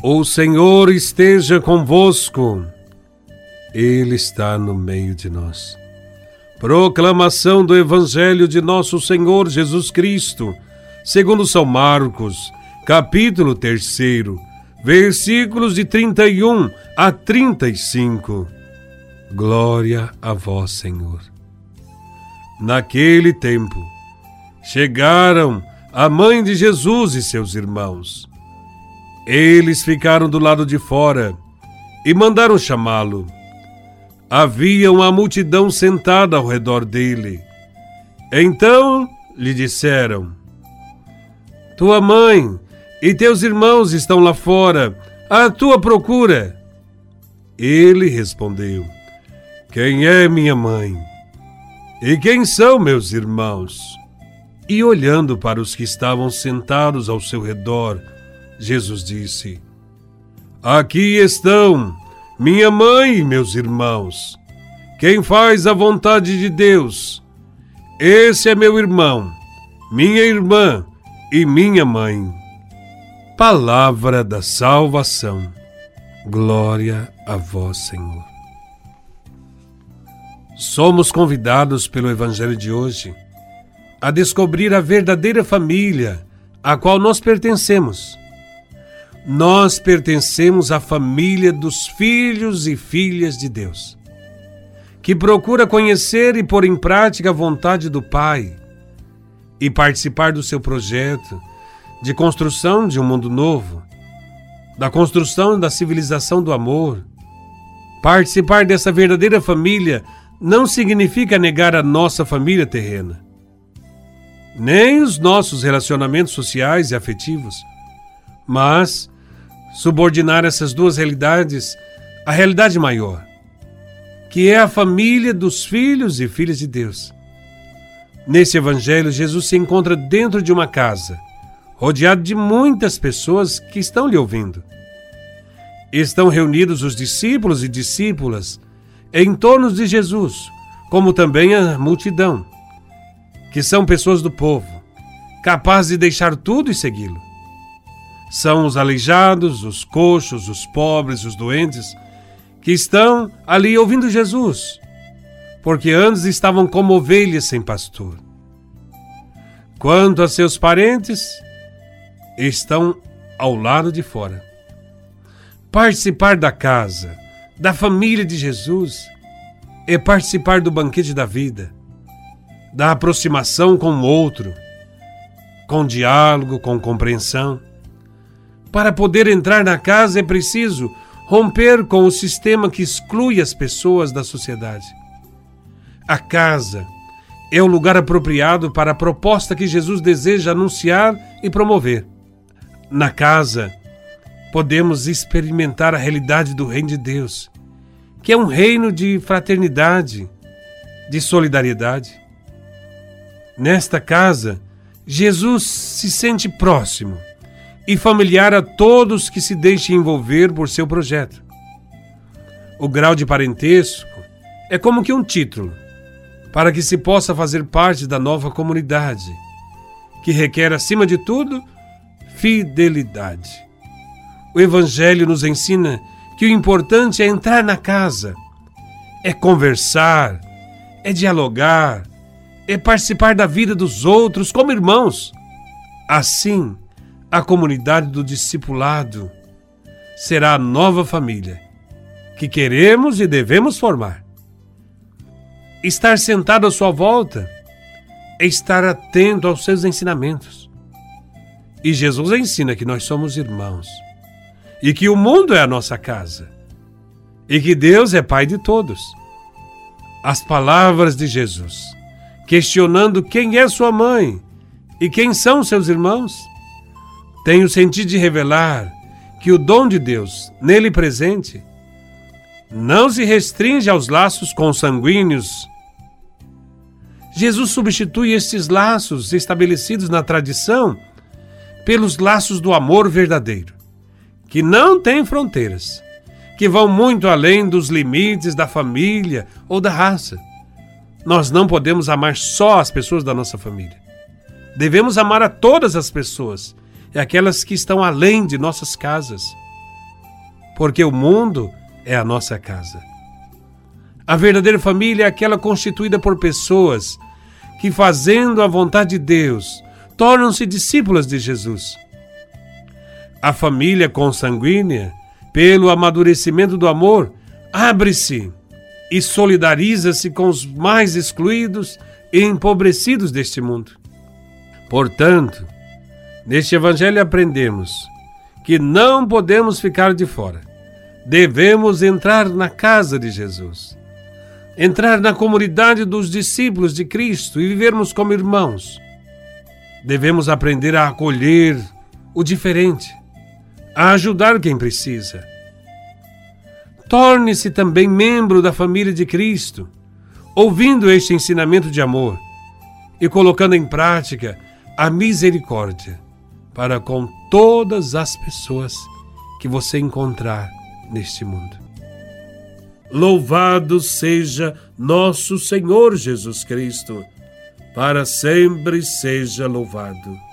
O Senhor esteja convosco, Ele está no meio de nós. Proclamação do Evangelho de Nosso Senhor Jesus Cristo, segundo São Marcos, capítulo 3, versículos de 31 a 35. Glória a Vós, Senhor. Naquele tempo, chegaram a mãe de Jesus e seus irmãos eles ficaram do lado de fora e mandaram chamá-lo. Havia uma multidão sentada ao redor dele. Então lhe disseram: Tua mãe e teus irmãos estão lá fora, à tua procura. Ele respondeu: Quem é minha mãe? E quem são meus irmãos? E olhando para os que estavam sentados ao seu redor, Jesus disse: Aqui estão minha mãe e meus irmãos. Quem faz a vontade de Deus, esse é meu irmão, minha irmã e minha mãe. Palavra da salvação. Glória a vós, Senhor. Somos convidados pelo Evangelho de hoje a descobrir a verdadeira família a qual nós pertencemos nós pertencemos à família dos filhos e filhas de Deus, que procura conhecer e pôr em prática a vontade do Pai e participar do seu projeto de construção de um mundo novo, da construção da civilização do amor. Participar dessa verdadeira família não significa negar a nossa família terrena, nem os nossos relacionamentos sociais e afetivos, mas subordinar essas duas realidades à realidade maior, que é a família dos filhos e filhas de Deus. Nesse evangelho, Jesus se encontra dentro de uma casa, rodeado de muitas pessoas que estão lhe ouvindo. Estão reunidos os discípulos e discípulas em torno de Jesus, como também a multidão, que são pessoas do povo, capazes de deixar tudo e segui-lo. São os aleijados, os coxos, os pobres, os doentes, que estão ali ouvindo Jesus, porque antes estavam como ovelhas sem pastor. Quanto a seus parentes, estão ao lado de fora. Participar da casa, da família de Jesus, é participar do banquete da vida, da aproximação com o outro, com diálogo, com compreensão. Para poder entrar na casa é preciso romper com o sistema que exclui as pessoas da sociedade. A casa é o lugar apropriado para a proposta que Jesus deseja anunciar e promover. Na casa, podemos experimentar a realidade do Reino de Deus, que é um reino de fraternidade, de solidariedade. Nesta casa, Jesus se sente próximo e familiar a todos que se deixem envolver por seu projeto. O grau de parentesco é como que um título para que se possa fazer parte da nova comunidade, que requer, acima de tudo, fidelidade. O Evangelho nos ensina que o importante é entrar na casa, é conversar, é dialogar, é participar da vida dos outros como irmãos. Assim, a comunidade do discipulado será a nova família que queremos e devemos formar. Estar sentado à sua volta é estar atento aos seus ensinamentos. E Jesus ensina que nós somos irmãos e que o mundo é a nossa casa e que Deus é Pai de todos. As palavras de Jesus, questionando quem é sua mãe e quem são seus irmãos, tem o sentido de revelar que o dom de Deus, nele presente, não se restringe aos laços consanguíneos. Jesus substitui estes laços estabelecidos na tradição pelos laços do amor verdadeiro, que não têm fronteiras, que vão muito além dos limites da família ou da raça. Nós não podemos amar só as pessoas da nossa família. Devemos amar a todas as pessoas e aquelas que estão além de nossas casas. porque o mundo é a nossa casa. A verdadeira família é aquela constituída por pessoas que, fazendo a vontade de Deus, tornam-se discípulas de Jesus. A família consanguínea, pelo amadurecimento do amor, abre-se e solidariza-se com os mais excluídos e empobrecidos deste mundo. Portanto, neste Evangelho aprendemos que não podemos ficar de fora. Devemos entrar na casa de Jesus, entrar na comunidade dos discípulos de Cristo e vivermos como irmãos. Devemos aprender a acolher o diferente, a ajudar quem precisa. Torne-se também membro da família de Cristo, ouvindo este ensinamento de amor e colocando em prática a misericórdia para com todas as pessoas que você encontrar neste mundo. Louvado seja nosso Senhor Jesus Cristo, para sempre seja louvado.